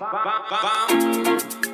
Mala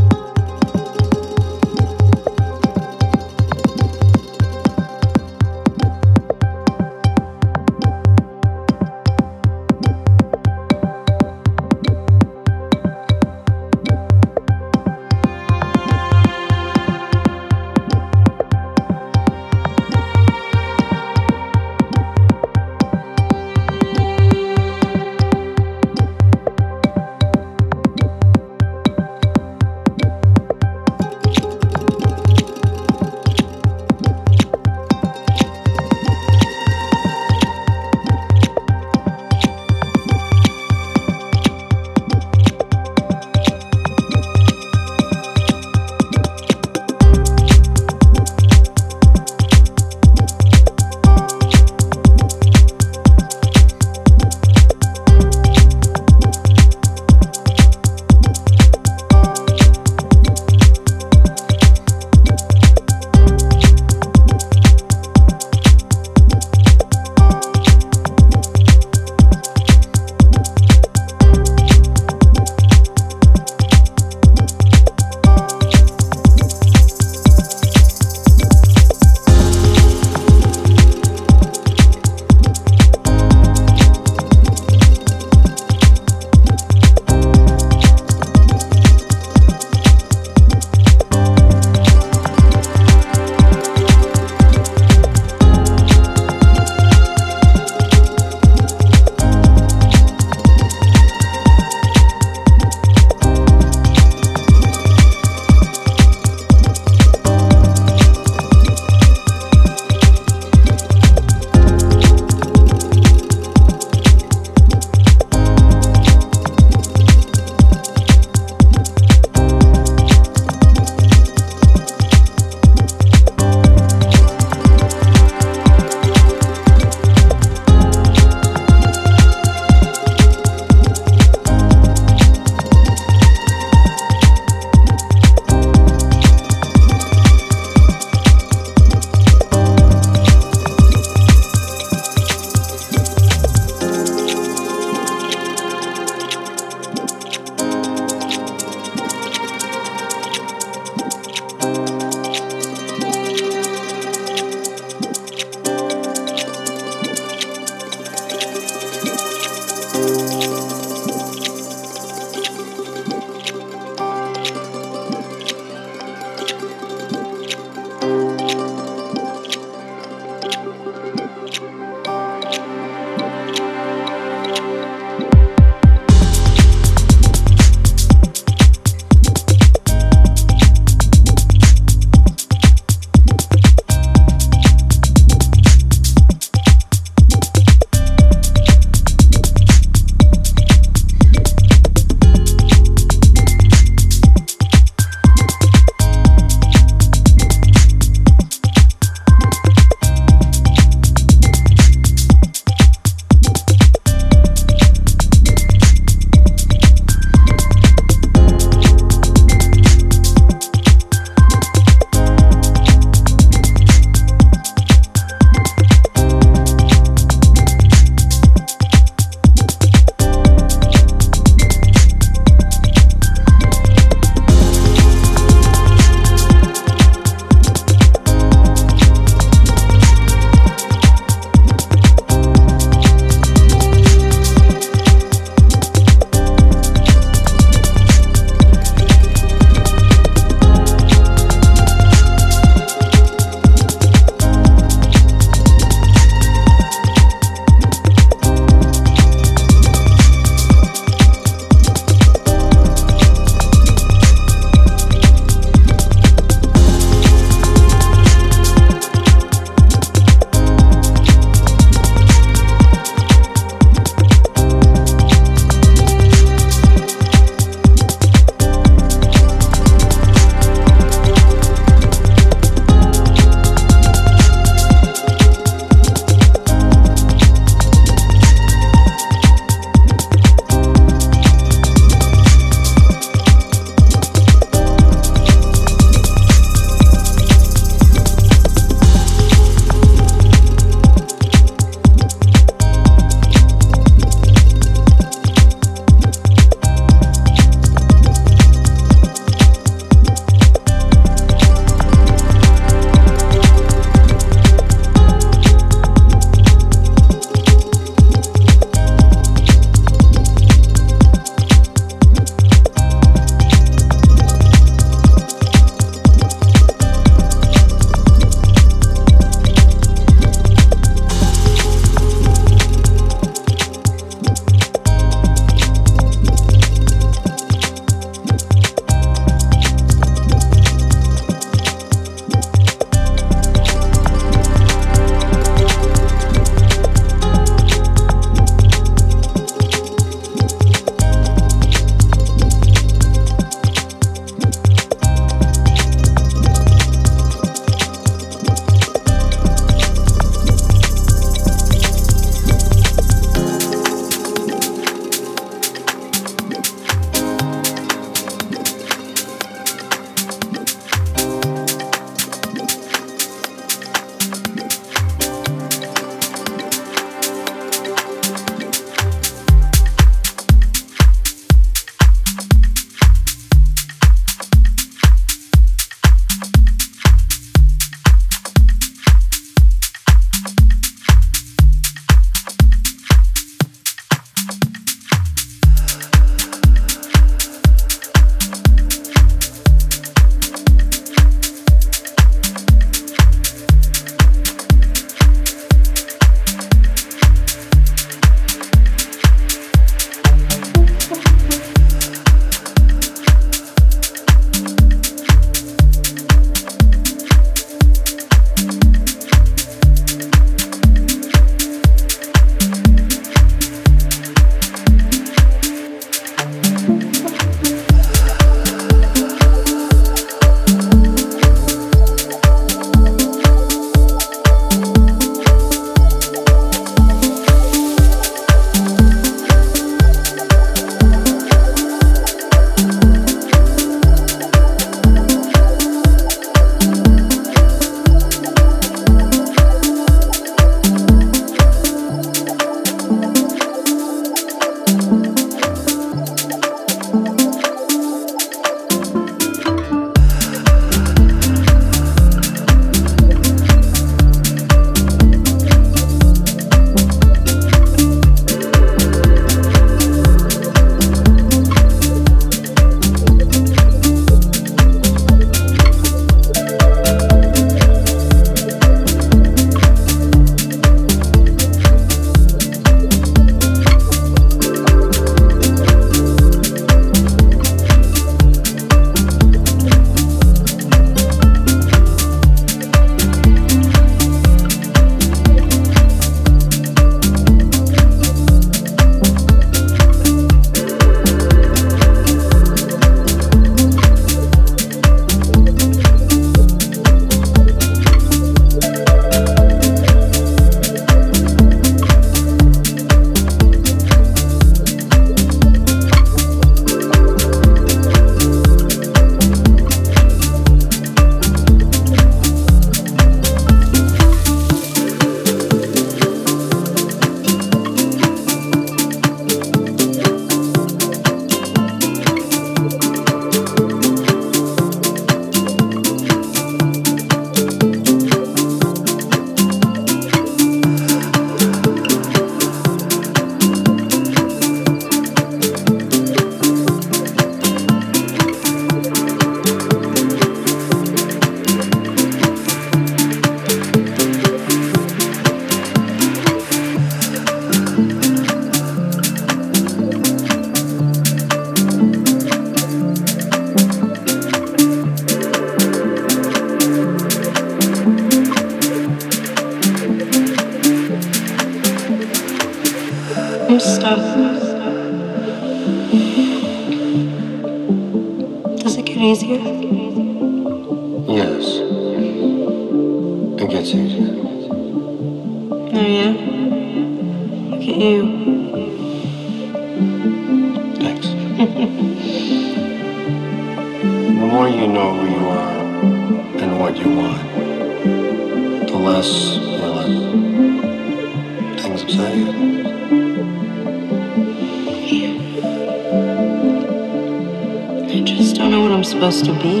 supposed to be.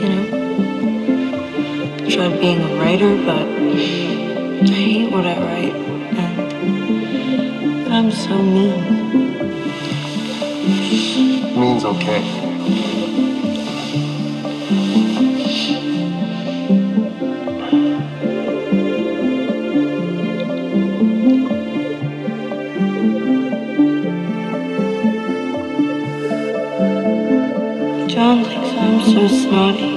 You know? I tried being a writer, but I hate what I write. And I'm so mean. Means okay. I'm so sorry.